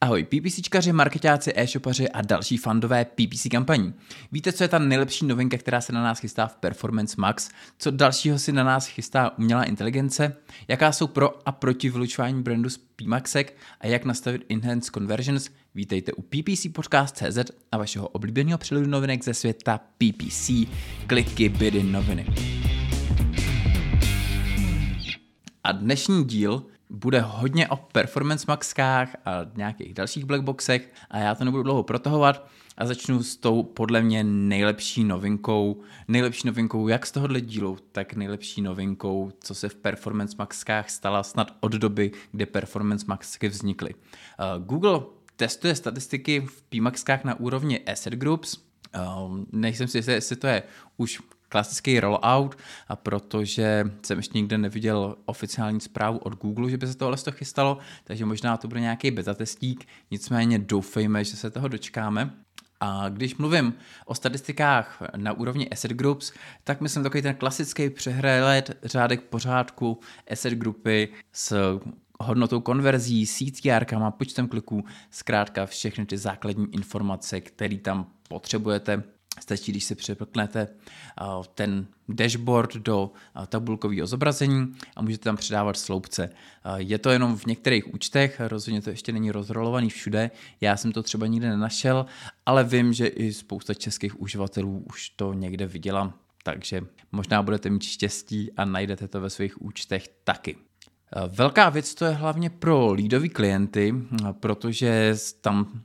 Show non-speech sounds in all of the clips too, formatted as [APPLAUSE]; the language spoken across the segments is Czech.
Ahoj, PPCčkaři, marketáci, e-shopaři a další fandové PPC kampaní. Víte, co je ta nejlepší novinka, která se na nás chystá v Performance Max? Co dalšího si na nás chystá umělá inteligence? Jaká jsou pro a proti vylučování brandu z PMAXek a jak nastavit Enhanced Conversions? Vítejte u PPC Podcast.cz a vašeho oblíbeného přelodu novinek ze světa PPC, kliky, bydy, noviny. A dnešní díl bude hodně o Performance Maxkách a nějakých dalších blackboxech a já to nebudu dlouho protahovat a začnu s tou podle mě nejlepší novinkou, nejlepší novinkou jak z tohohle dílu, tak nejlepší novinkou, co se v Performance Maxkách stala snad od doby, kdy Performance Maxky vznikly. Uh, Google testuje statistiky v PMAXkách na úrovni asset groups, Uh, nejsem si jistý, jestli to je už klasický rollout, a protože jsem ještě nikde neviděl oficiální zprávu od Google, že by se tohle to chystalo, takže možná to bude nějaký beta testík, nicméně doufejme, že se toho dočkáme. A když mluvím o statistikách na úrovni asset groups, tak myslím takový ten klasický přehled řádek pořádku asset grupy s hodnotou konverzí, CTR, počtem kliků, zkrátka všechny ty základní informace, které tam potřebujete Stačí, když si přepknete ten dashboard do tabulkového zobrazení a můžete tam předávat sloupce. Je to jenom v některých účtech, rozhodně to ještě není rozrolovaný všude. Já jsem to třeba nikde nenašel, ale vím, že i spousta českých uživatelů už to někde viděla, takže možná budete mít štěstí a najdete to ve svých účtech taky. Velká věc to je hlavně pro lídový klienty, protože tam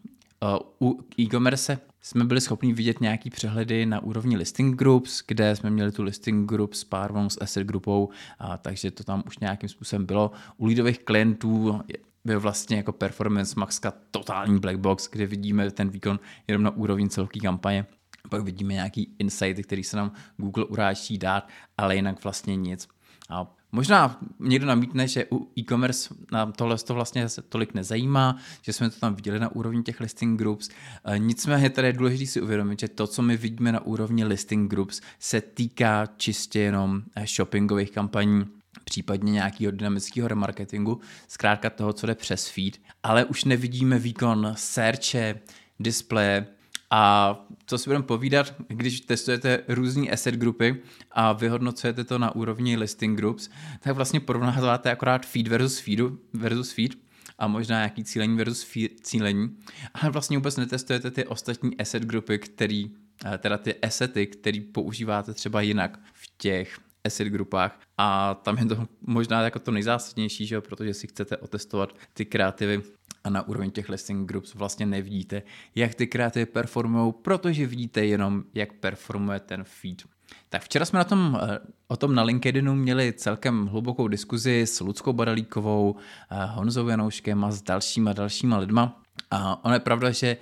u e-commerce jsme byli schopni vidět nějaký přehledy na úrovni listing groups, kde jsme měli tu listing group s párvou s asset grupou, a takže to tam už nějakým způsobem bylo. U lídových klientů byl vlastně jako Performance Maxka totální black box, kde vidíme ten výkon jenom na úrovni celké kampaně. Pak vidíme nějaký insighty, který se nám Google uráčí dát, ale jinak vlastně nic. A Možná někdo namítne, že u e-commerce nám tohle to vlastně tolik nezajímá, že jsme to tam viděli na úrovni těch listing groups. E, nicméně tady je důležité si uvědomit, že to, co my vidíme na úrovni listing groups, se týká čistě jenom e, shoppingových kampaní, případně nějakého dynamického remarketingu, zkrátka toho, co jde přes feed, ale už nevidíme výkon searche, displeje, a co si budeme povídat, když testujete různé asset grupy a vyhodnocujete to na úrovni listing groups, tak vlastně porovnáváte akorát feed versus feedu, versus feed a možná nějaký cílení versus feed, cílení, ale vlastně vůbec netestujete ty ostatní asset grupy, který, eh, teda ty assety, který používáte třeba jinak v těch asset grupách. A tam je to možná jako to nejzásadnější, že jo, protože si chcete otestovat ty kreativy a na úroveň těch listing groups vlastně nevidíte, jak ty kreativy performují, protože vidíte jenom, jak performuje ten feed. Tak včera jsme na tom, eh, o tom na LinkedInu měli celkem hlubokou diskuzi s Ludskou Badalíkovou, eh, Honzou Janouškem a s dalšíma dalšíma lidma. A ono je pravda, že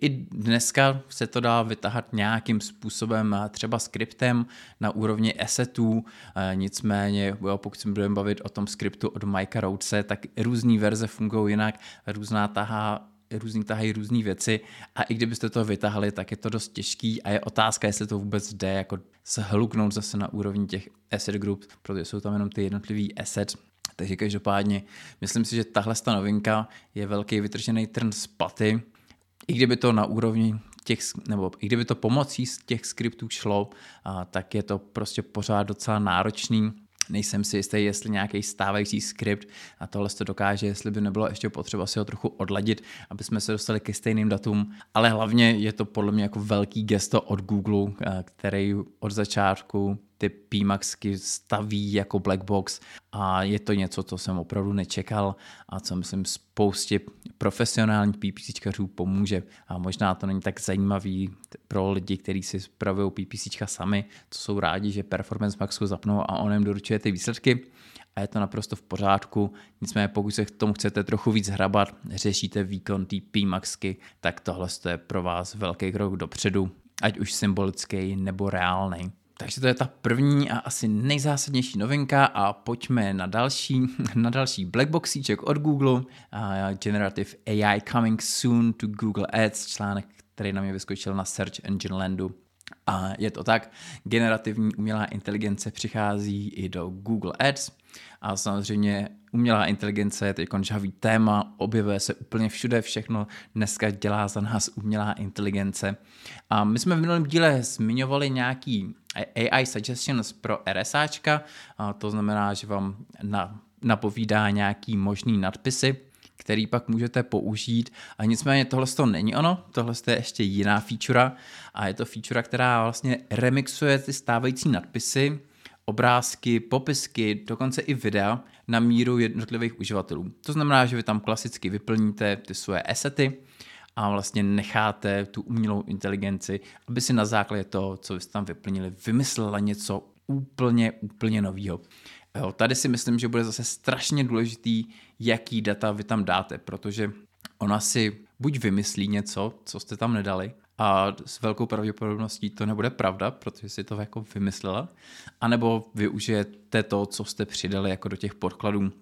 i dneska se to dá vytahat nějakým způsobem, třeba skriptem na úrovni assetů, nicméně pokud se budeme bavit o tom skriptu od Mikea Roudse, tak různé verze fungují jinak, různá tahá různý tahají různé věci. A i kdybyste to vytahali, tak je to dost těžký. A je otázka, jestli to vůbec jde jako hluknout zase na úrovni těch asset group, protože jsou tam jenom ty jednotlivý assets takže každopádně myslím si, že tahle novinka je velký vytržený trn z paty. I kdyby to na úrovni těch, nebo i kdyby to pomocí z těch skriptů šlo, a, tak je to prostě pořád docela náročný Nejsem si jistý, jestli nějaký stávající skript a tohle to dokáže, jestli by nebylo ještě potřeba si ho trochu odladit, aby jsme se dostali ke stejným datům, ale hlavně je to podle mě jako velký gesto od Google, který od začátku ty PMAXky staví jako black box a je to něco, co jsem opravdu nečekal a co myslím spoustě profesionálních PPCčkařů pomůže. A možná to není tak zajímavý pro lidi, kteří si spravují PPCčka sami, co jsou rádi, že Performance Maxu zapnou a on jim doručuje ty výsledky a je to naprosto v pořádku. Nicméně pokud se k tomu chcete trochu víc hrabat, řešíte výkon té PMAXky, tak tohle je pro vás velký krok dopředu, ať už symbolický nebo reálný. Takže to je ta první a asi nejzásadnější novinka a pojďme na další, [LAUGHS] na další blackboxíček od Google. Uh, Generative AI coming soon to Google Ads, článek, který na mě vyskočil na Search Engine Landu. A je to tak, generativní umělá inteligence přichází i do Google Ads a samozřejmě umělá inteligence je teď žhavý téma, objevuje se úplně všude, všechno dneska dělá za nás umělá inteligence. A my jsme v minulém díle zmiňovali nějaký AI suggestions pro RSAčka, a to znamená, že vám na, napovídá nějaký možný nadpisy, který pak můžete použít. A nicméně tohle to není ono, tohle je ještě jiná feature a je to feature, která vlastně remixuje ty stávající nadpisy, obrázky, popisky, dokonce i videa na míru jednotlivých uživatelů. To znamená, že vy tam klasicky vyplníte ty svoje asety a vlastně necháte tu umělou inteligenci, aby si na základě toho, co vy jste tam vyplnili, vymyslela něco úplně, úplně nového. Jo, tady si myslím, že bude zase strašně důležitý, jaký data vy tam dáte, protože ona si buď vymyslí něco, co jste tam nedali, a s velkou pravděpodobností to nebude pravda, protože si to jako vymyslela, anebo využijete to, co jste přidali jako do těch podkladů.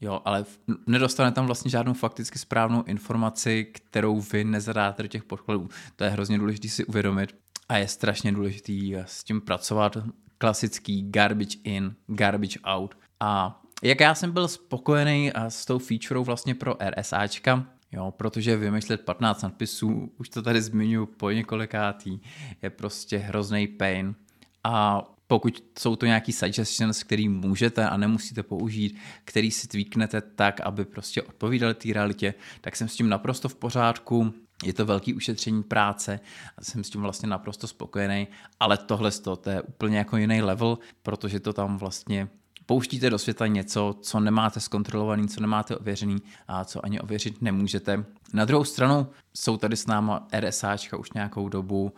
Jo, ale nedostane tam vlastně žádnou fakticky správnou informaci, kterou vy nezadáte do těch podkladů. To je hrozně důležité si uvědomit a je strašně důležité s tím pracovat. Klasický garbage in, garbage out. A jak já jsem byl spokojený s tou featurou vlastně pro RSAčka, Jo, protože vymýšlet 15 nadpisů, už to tady zmiňuji po několikátý, je prostě hrozný pain. A pokud jsou to nějaký suggestions, který můžete a nemusíte použít, který si tweaknete tak, aby prostě odpovídali té realitě, tak jsem s tím naprosto v pořádku. Je to velký ušetření práce a jsem s tím vlastně naprosto spokojený, ale tohle to je úplně jako jiný level, protože to tam vlastně pouštíte do světa něco, co nemáte zkontrolovaný, co nemáte ověřený a co ani ověřit nemůžete. Na druhou stranu jsou tady s náma RSAčka už nějakou dobu.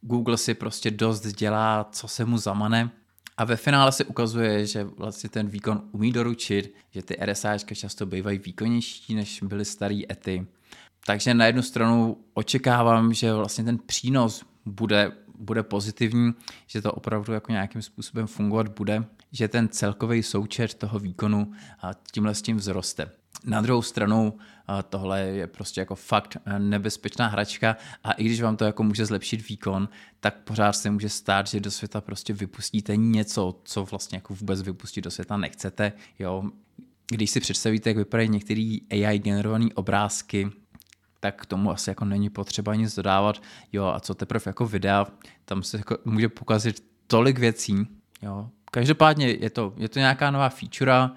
Google si prostě dost dělá, co se mu zamane. A ve finále se ukazuje, že vlastně ten výkon umí doručit, že ty RSAčka často bývají výkonnější, než byly starý ety. Takže na jednu stranu očekávám, že vlastně ten přínos bude, bude pozitivní, že to opravdu jako nějakým způsobem fungovat bude, že ten celkový součet toho výkonu tímhle s tím vzroste. Na druhou stranu tohle je prostě jako fakt nebezpečná hračka a i když vám to jako může zlepšit výkon, tak pořád se může stát, že do světa prostě vypustíte něco, co vlastně jako vůbec vypustit do světa nechcete. Jo? Když si představíte, jak vypadají některé AI generované obrázky, tak k tomu asi jako není potřeba nic dodávat. Jo, a co teprve jako videa, tam se jako může pokazit tolik věcí, jo, Každopádně je to, je to nějaká nová feature,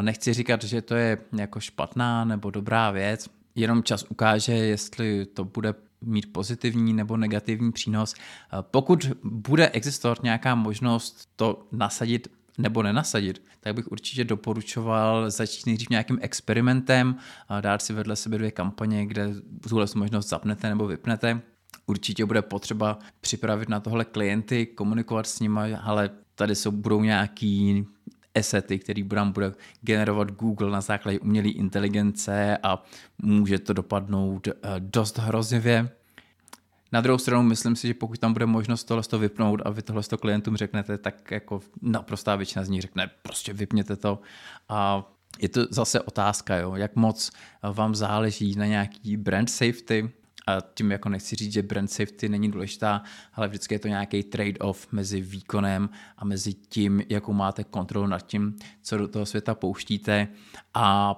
nechci říkat, že to je jako špatná nebo dobrá věc, jenom čas ukáže, jestli to bude mít pozitivní nebo negativní přínos. Pokud bude existovat nějaká možnost to nasadit nebo nenasadit, tak bych určitě doporučoval začít nejdřív nějakým experimentem, dát si vedle sebe dvě kampaně, kde tuhle možnost zapnete nebo vypnete. Určitě bude potřeba připravit na tohle klienty, komunikovat s nimi, ale tady jsou, budou nějaký esety, který nám bude generovat Google na základě umělé inteligence a může to dopadnout eh, dost hrozivě. Na druhou stranu myslím si, že pokud tam bude možnost tohle to vypnout a vy tohle to klientům řeknete, tak jako naprostá většina z nich řekne, prostě vypněte to. A je to zase otázka, jo, jak moc vám záleží na nějaký brand safety, a tím jako nechci říct, že brand safety není důležitá, ale vždycky je to nějaký trade-off mezi výkonem a mezi tím, jakou máte kontrolu nad tím, co do toho světa pouštíte. A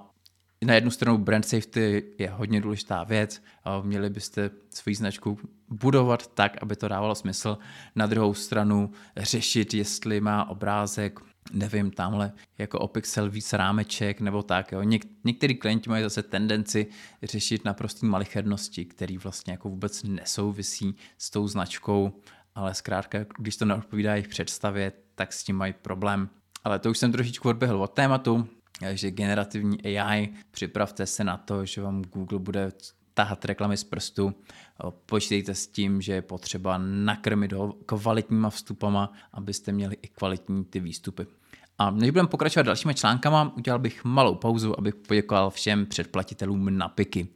na jednu stranu brand safety je hodně důležitá věc, měli byste svoji značku budovat tak, aby to dávalo smysl. Na druhou stranu řešit, jestli má obrázek nevím, tamhle jako o pixel víc rámeček nebo tak. Jo. Něk, některý klienti mají zase tendenci řešit naprostý malichernosti, který vlastně jako vůbec nesouvisí s tou značkou, ale zkrátka, když to neodpovídá jejich představě, tak s tím mají problém. Ale to už jsem trošičku odběhl od tématu, že generativní AI, připravte se na to, že vám Google bude tahat reklamy z prstu. Počítejte s tím, že je potřeba nakrmit ho kvalitníma vstupama, abyste měli i kvalitní ty výstupy. A než budeme pokračovat dalšími článkama, udělal bych malou pauzu, abych poděkoval všem předplatitelům na piky.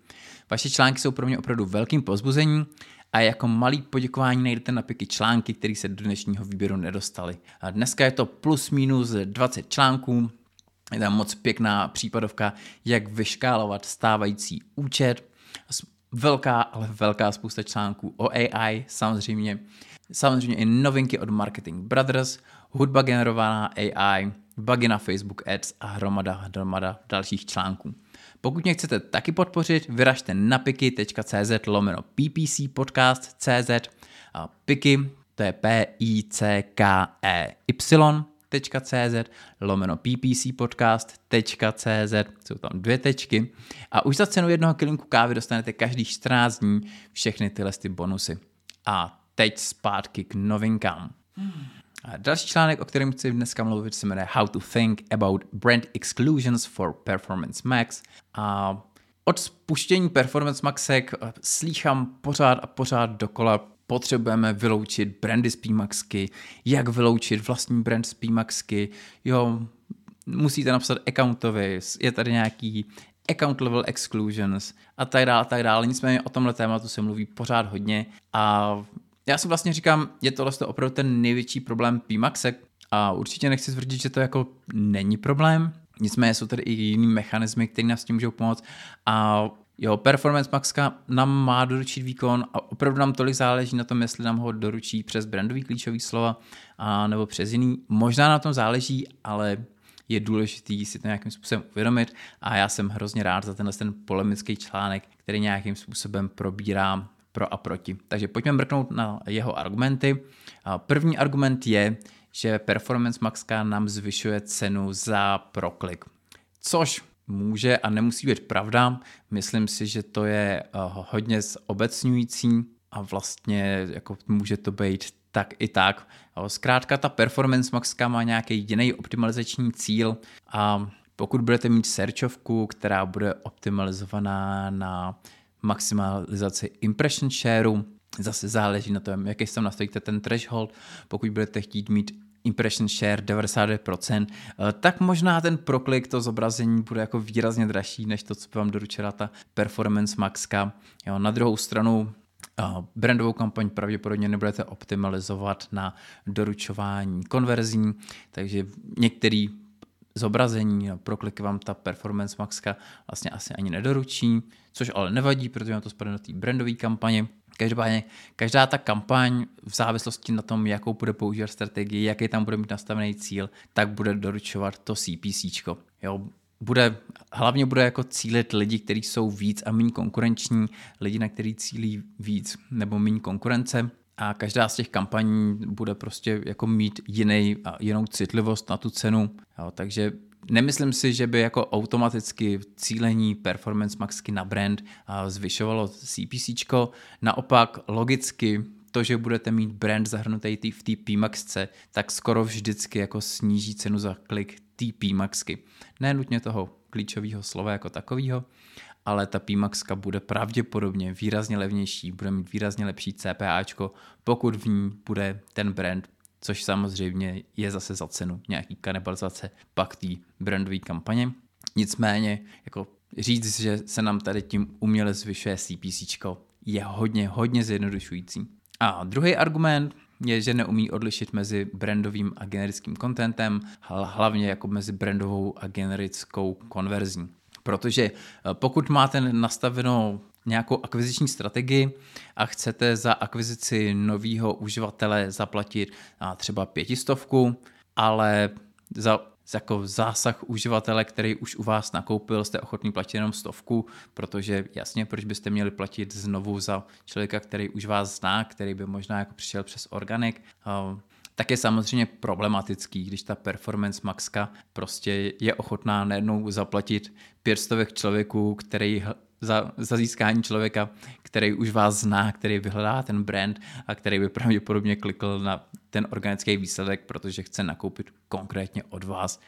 Vaše články jsou pro mě opravdu velkým pozbuzením a jako malý poděkování najdete na piky články, které se do dnešního výběru nedostaly. A dneska je to plus minus 20 článků, je tam moc pěkná případovka, jak vyškálovat stávající účet, velká, ale velká spousta článků o AI, samozřejmě, samozřejmě i novinky od Marketing Brothers, hudba generovaná AI, bugy na Facebook Ads a hromada, hromada dalších článků. Pokud mě chcete taky podpořit, vyražte na piky.cz lomeno ppc podcast CZ a piky, to je p i c k e y cz lomeno ppcpodcast.cz, jsou tam dvě tečky a už za cenu jednoho kilinku kávy dostanete každý 14 dní všechny tyhle ty bonusy. A teď zpátky k novinkám. A další článek, o kterém chci dneska mluvit, se jmenuje How to Think About Brand Exclusions for Performance Max. A od spuštění Performance Maxek slýchám pořád a pořád dokola potřebujeme vyloučit brandy z PMAXky, jak vyloučit vlastní brand z PMAXky, jo, musíte napsat accountovi, je tady nějaký account level exclusions a tak dále, a tak dále. Nicméně o tomhle tématu se mluví pořád hodně a já si vlastně říkám, je tohle opravdu ten největší problém PMAXek? A určitě nechci tvrdit, že to jako není problém, nicméně jsou tady i jiný mechanismy, které nás tím můžou pomoct. A Jo, Performance Maxka nám má doručit výkon a opravdu nám tolik záleží na tom, jestli nám ho doručí přes brandový klíčový slova a nebo přes jiný. Možná na tom záleží, ale je důležitý si to nějakým způsobem uvědomit a já jsem hrozně rád za tenhle ten polemický článek, který nějakým způsobem probírá pro a proti. Takže pojďme mrknout na jeho argumenty. První argument je, že Performance Maxka nám zvyšuje cenu za proklik. Což může a nemusí být pravda. Myslím si, že to je eh, hodně zobecňující a vlastně jako může to být tak i tak. Zkrátka ta Performance Maxka má nějaký jiný optimalizační cíl a pokud budete mít searchovku, která bude optimalizovaná na maximalizaci impression shareu, zase záleží na tom, jaký tam nastavíte ten threshold. Pokud budete chtít mít impression share 99%, eh, tak možná ten proklik, to zobrazení bude jako výrazně dražší, než to, co vám doručila ta Performance Maxka. Jo, na druhou stranu eh, brandovou kampaň pravděpodobně nebudete optimalizovat na doručování konverzí, takže některý zobrazení, prokliky vám ta Performance Maxka vlastně asi ani nedoručí, což ale nevadí, protože vám to spadne do té brandové kampaně. Každopádně každá ta kampaň v závislosti na tom, jakou bude používat strategii, jaký tam bude mít nastavený cíl, tak bude doručovat to CPC. Jo, bude, hlavně bude jako cílit lidi, kteří jsou víc a méně konkurenční, lidi, na který cílí víc nebo méně konkurence a každá z těch kampaní bude prostě jako mít jiný, jinou citlivost na tu cenu. Jo, takže Nemyslím si, že by jako automaticky cílení Performance Maxky na brand zvyšovalo CPC. Naopak logicky to, že budete mít brand zahrnutý v té PMAXce, tak skoro vždycky jako sníží cenu za klik té PMAXky. Ne nutně toho klíčového slova jako takového, ale ta PMAXka bude pravděpodobně výrazně levnější, bude mít výrazně lepší CPAčko, pokud v ní bude ten brand což samozřejmě je zase za cenu nějaký kanibalizace pak té brandové kampaně. Nicméně, jako říct, že se nám tady tím uměle zvyšuje CPC, je hodně, hodně zjednodušující. A druhý argument je, že neumí odlišit mezi brandovým a generickým contentem, hlavně jako mezi brandovou a generickou konverzí. Protože eh, pokud máte nastavenou nějakou akviziční strategii a chcete za akvizici nového uživatele zaplatit třeba pětistovku, ale za jako zásah uživatele, který už u vás nakoupil, jste ochotný platit jenom stovku, protože jasně, proč byste měli platit znovu za člověka, který už vás zná, který by možná jako přišel přes organik. Tak je samozřejmě problematický, když ta performance maxka prostě je ochotná najednou zaplatit pětstovek člověku, který za, za získání člověka, který už vás zná, který vyhledá ten brand a který by pravděpodobně klikl na ten organický výsledek, protože chce nakoupit konkrétně od vás.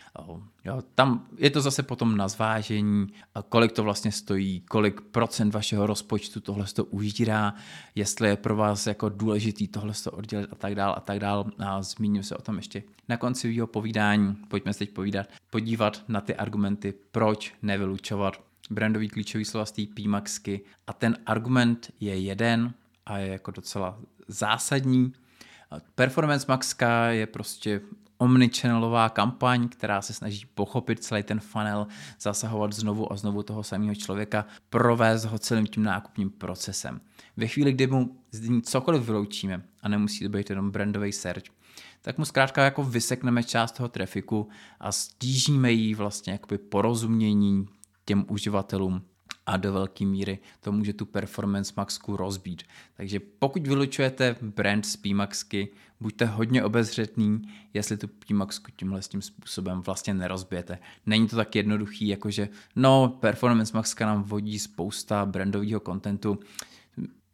Jo, tam je to zase potom na zvážení, kolik to vlastně stojí, kolik procent vašeho rozpočtu tohle to užírá, jestli je pro vás jako důležitý tohle to oddělit a tak dál a tak dál. A zmíním se o tom ještě na konci svého povídání. Pojďme se teď povídat, podívat na ty argumenty, proč nevylučovat brandový klíčový slova z té PMAXky a ten argument je jeden a je jako docela zásadní. Performance Maxka je prostě omnichannelová kampaň, která se snaží pochopit celý ten funnel, zasahovat znovu a znovu toho samého člověka, provést ho celým tím nákupním procesem. Ve chvíli, kdy mu z ní cokoliv vyloučíme, a nemusí to být jenom brandový search, tak mu zkrátka jako vysekneme část toho trafiku a stížíme jí vlastně jakoby porozumění těm uživatelům a do velké míry to může tu performance maxku rozbít. Takže pokud vylučujete brand z PMAXky, buďte hodně obezřetný, jestli tu PMAXku tímhle tím způsobem vlastně nerozbijete. Není to tak jednoduchý, jakože no, performance maxka nám vodí spousta brandového kontentu,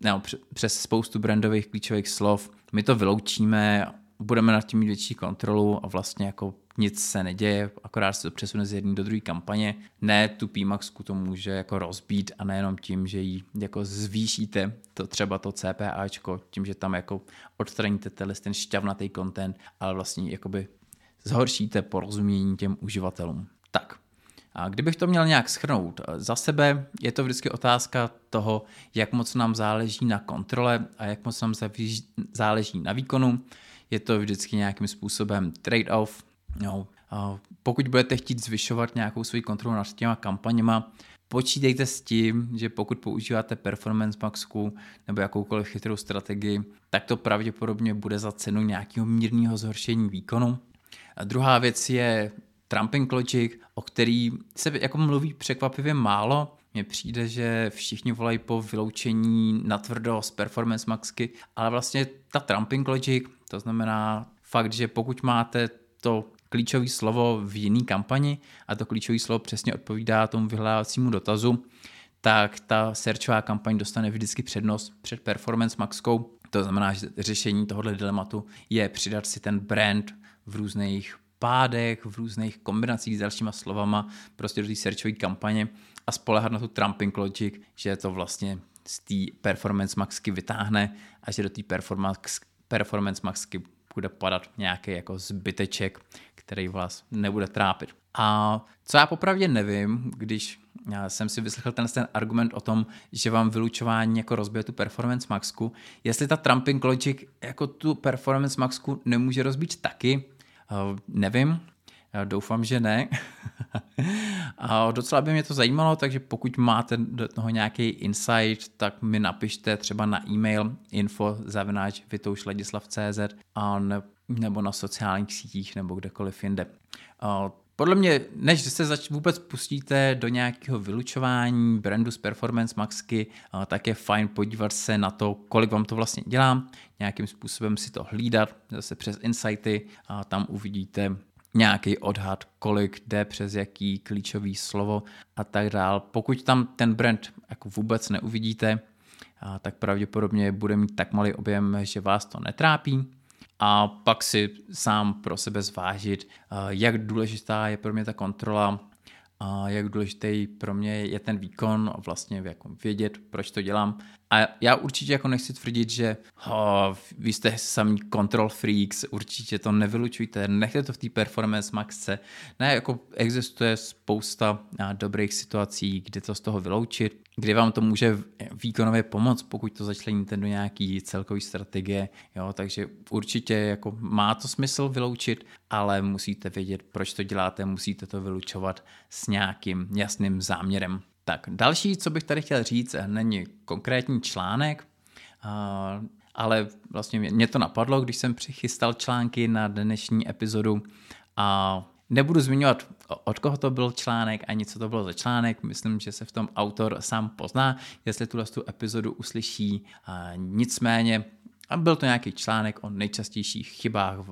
no, přes spoustu brandových klíčových slov, my to vyloučíme, budeme nad tím mít větší kontrolu a vlastně jako nic se neděje, akorát se to přesune z jedné do druhé kampaně. Ne, tu PMAXku to může jako rozbít a nejenom tím, že ji jako zvýšíte to třeba to CPAčko, tím, že tam jako odstraníte ten šťavnatý content, ale vlastně jakoby zhoršíte porozumění těm uživatelům. Tak, a kdybych to měl nějak schrnout, za sebe je to vždycky otázka toho, jak moc nám záleží na kontrole a jak moc nám záleží na výkonu. Je to vždycky nějakým způsobem trade-off, No, pokud budete chtít zvyšovat nějakou svoji kontrolu nad těma kampaněma, počítejte s tím, že pokud používáte Performance Maxku nebo jakoukoliv chytrou strategii, tak to pravděpodobně bude za cenu nějakého mírného zhoršení výkonu. A druhá věc je Trumping Logic, o který se jako mluví překvapivě málo. Mně přijde, že všichni volají po vyloučení natvrdo z Performance Maxky, ale vlastně ta Trumping Logic, to znamená fakt, že pokud máte to klíčové slovo v jiný kampani a to klíčové slovo přesně odpovídá tomu vyhledávacímu dotazu, tak ta searchová kampaň dostane vždycky přednost před Performance Maxkou. To znamená, že řešení tohohle dilematu je přidat si ten brand v různých pádech, v různých kombinacích s dalšíma slovama, prostě do té searchové kampaně a spolehat na tu trumping logic, že to vlastně z té performance maxky vytáhne a že do té performance, performance maxky bude padat nějaký jako zbyteček, který vás nebude trápit. A co já popravdě nevím, když já jsem si vyslechl ten, ten argument o tom, že vám vylučování jako rozbije tu performance maxku, jestli ta trumping logic jako tu performance maxku nemůže rozbít taky, uh, nevím, doufám, že ne. [LAUGHS] a docela by mě to zajímalo, takže pokud máte do toho nějaký insight, tak mi napište třeba na e-mail info a ne, nebo na sociálních sítích nebo kdekoliv jinde. Podle mě, než se zač- vůbec pustíte do nějakého vylučování brandu z Performance Maxky, tak je fajn podívat se na to, kolik vám to vlastně dělá, nějakým způsobem si to hlídat, zase přes insighty, a tam uvidíte nějaký odhad, kolik jde přes jaký klíčový slovo a tak dál. Pokud tam ten brand jako vůbec neuvidíte, tak pravděpodobně bude mít tak malý objem, že vás to netrápí a pak si sám pro sebe zvážit, jak důležitá je pro mě ta kontrola, a jak důležitý pro mě je ten výkon vlastně jako vědět, proč to dělám. A já určitě jako nechci tvrdit, že oh, vy jste samý control freaks, určitě to nevylučujte, nechte to v té performance maxce. Ne, jako existuje spousta dobrých situací, kdy to z toho vyloučit, kdy vám to může výkonově pomoct, pokud to začleníte do nějaký celkový strategie, jo, takže určitě jako má to smysl vyloučit, ale musíte vědět, proč to děláte, musíte to vylučovat s nějakým jasným záměrem. Tak další, co bych tady chtěl říct, není konkrétní článek, ale vlastně mě to napadlo, když jsem přichystal články na dnešní epizodu a Nebudu zmiňovat, od koho to byl článek, ani co to bylo za článek. Myslím, že se v tom autor sám pozná, jestli tuhle tu epizodu uslyší. Nicméně byl to nějaký článek o nejčastějších chybách v,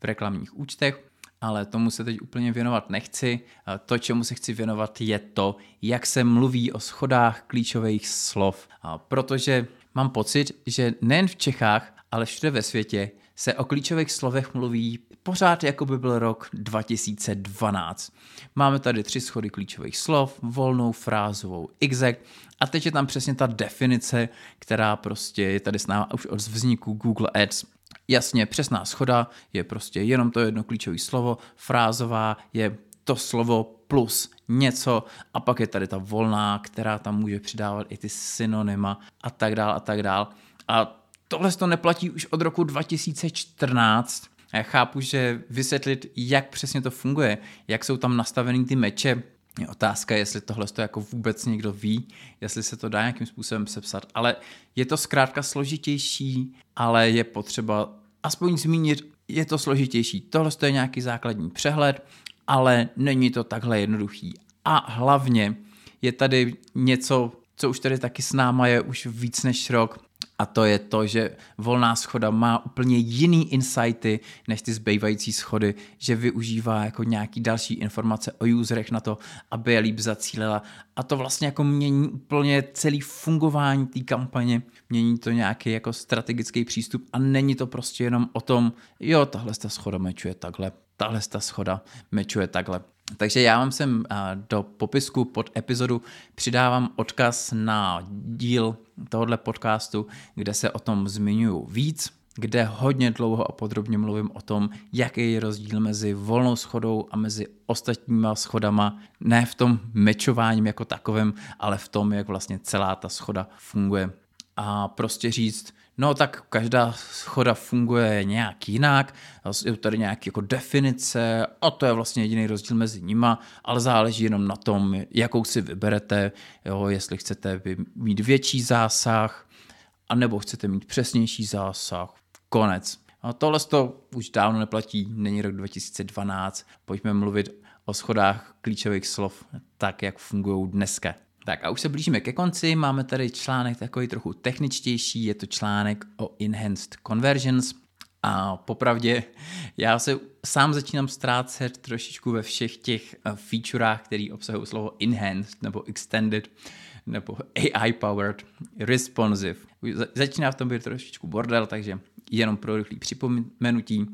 v reklamních účtech ale tomu se teď úplně věnovat nechci. To, čemu se chci věnovat, je to, jak se mluví o schodách klíčových slov. Protože mám pocit, že nejen v Čechách, ale všude ve světě se o klíčových slovech mluví pořád jako by byl rok 2012. Máme tady tři schody klíčových slov, volnou, frázovou, exact a teď je tam přesně ta definice, která prostě je tady s námi už od vzniku Google Ads. Jasně, přesná schoda je prostě jenom to jedno klíčové slovo, frázová je to slovo plus něco a pak je tady ta volná, která tam může přidávat i ty synonyma a tak dál a tak dál. A tohle to neplatí už od roku 2014, A já chápu, že vysvětlit, jak přesně to funguje, jak jsou tam nastaveny ty meče, je otázka, jestli tohle to jako vůbec někdo ví, jestli se to dá nějakým způsobem sepsat, ale je to zkrátka složitější, ale je potřeba aspoň zmínit, je to složitější. Tohle je nějaký základní přehled, ale není to takhle jednoduchý. A hlavně je tady něco, co už tady taky s náma je už víc než rok, a to je to, že volná schoda má úplně jiný insighty než ty zbývající schody, že využívá jako nějaký další informace o userech na to, aby je líp zacílila. A to vlastně jako mění úplně celý fungování té kampaně, mění to nějaký jako strategický přístup a není to prostě jenom o tom, jo, tahle ta schoda mečuje takhle, tahle ta schoda mečuje takhle. Takže já vám sem do popisku pod epizodu přidávám odkaz na díl tohohle podcastu, kde se o tom zmiňuju víc, kde hodně dlouho a podrobně mluvím o tom, jaký je rozdíl mezi volnou schodou a mezi ostatníma schodama, ne v tom mečováním jako takovém, ale v tom, jak vlastně celá ta schoda funguje. A prostě říct, No tak každá schoda funguje nějak jinak, je tady nějaké jako definice a to je vlastně jediný rozdíl mezi nima, ale záleží jenom na tom, jakou si vyberete, jo, jestli chcete mít větší zásah, anebo chcete mít přesnější zásah, konec. A tohle to už dávno neplatí, není rok 2012, pojďme mluvit o schodách klíčových slov tak, jak fungují dneska. Tak a už se blížíme ke konci, máme tady článek takový trochu techničtější, je to článek o Enhanced Conversions a popravdě já se sám začínám ztrácet trošičku ve všech těch eh, featurách, který obsahují slovo Enhanced nebo Extended nebo AI powered, responsive. Začíná v tom být trošičku bordel, takže jenom pro rychlý připomenutí.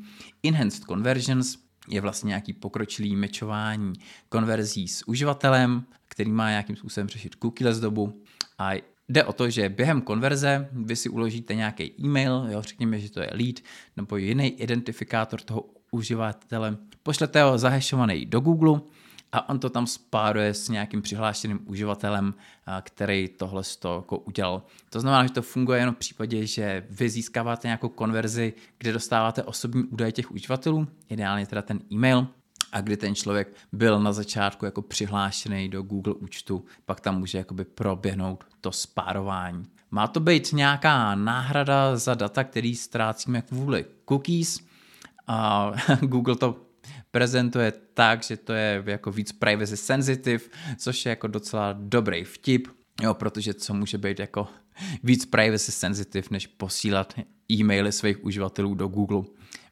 Enhanced Conversions je vlastně nějaký pokročilý mečování konverzí s uživatelem, který má nějakým způsobem řešit cookieless dobu. A Jde o to, že během konverze vy si uložíte nějaký e-mail, jo, řekněme, že to je lead, nebo jiný identifikátor toho uživatele, pošlete ho zahešovaný do Google a on to tam spáruje s nějakým přihlášeným uživatelem, který tohle jako udělal. To znamená, že to funguje jenom v případě, že vy získáváte nějakou konverzi, kde dostáváte osobní údaje těch uživatelů, ideálně teda ten e-mail, a kdy ten člověk byl na začátku jako přihlášený do Google účtu, pak tam může jakoby proběhnout to spárování. Má to být nějaká náhrada za data, který ztrácíme kvůli cookies a [LAUGHS] Google to prezentuje tak, že to je jako víc privacy sensitive, což je jako docela dobrý vtip, jo, protože co může být jako víc privacy sensitive, než posílat e-maily svých uživatelů do Google,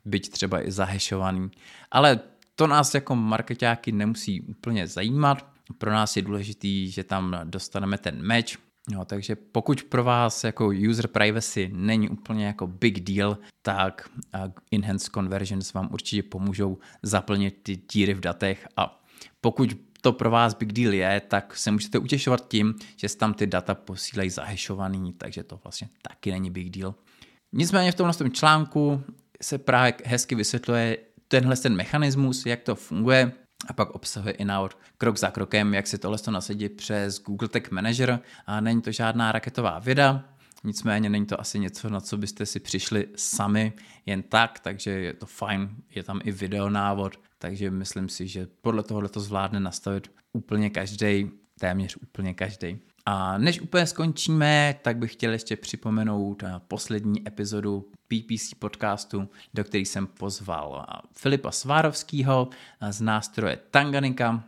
byť třeba i zahešovaný. Ale to nás jako marketáky nemusí úplně zajímat. Pro nás je důležitý, že tam dostaneme ten match, No, takže pokud pro vás jako user privacy není úplně jako big deal, tak Enhanced Conversions vám určitě pomůžou zaplnit ty díry v datech a pokud to pro vás big deal je, tak se můžete utěšovat tím, že se tam ty data posílají zahešovaný, takže to vlastně taky není big deal. Nicméně v tomhle článku se právě hezky vysvětluje tenhle ten mechanismus, jak to funguje, a pak obsahuje i návod krok za krokem, jak si tohle nasadit přes Google Tag Manager. A není to žádná raketová věda, nicméně není to asi něco, na co byste si přišli sami jen tak, takže je to fajn, je tam i video návod, takže myslím si, že podle tohohle to zvládne nastavit úplně každý, téměř úplně každý. A než úplně skončíme, tak bych chtěl ještě připomenout eh, poslední epizodu PPC podcastu, do který jsem pozval eh, Filipa Svárovského eh, z nástroje Tanganika.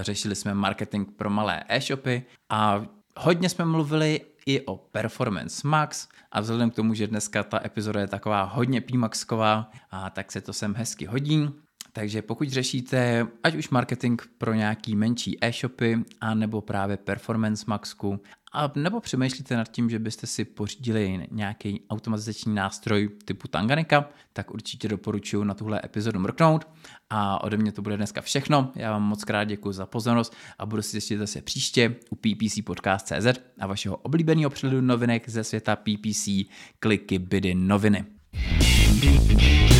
Řešili jsme marketing pro malé e-shopy a hodně jsme mluvili i o Performance Max a vzhledem k tomu, že dneska ta epizoda je taková hodně PMAXková, a tak se to sem hezky hodí. Takže pokud řešíte ať už marketing pro nějaký menší e-shopy, a nebo právě Performance Maxku, a nebo přemýšlíte nad tím, že byste si pořídili nějaký automatizační nástroj typu Tanganika, tak určitě doporučuji na tuhle epizodu mrknout. A ode mě to bude dneska všechno. Já vám moc krát děkuji za pozornost a budu si těšit zase příště u PPC Podcast.cz a vašeho oblíbeného přehledu novinek ze světa PPC, kliky, bydy, noviny. thank you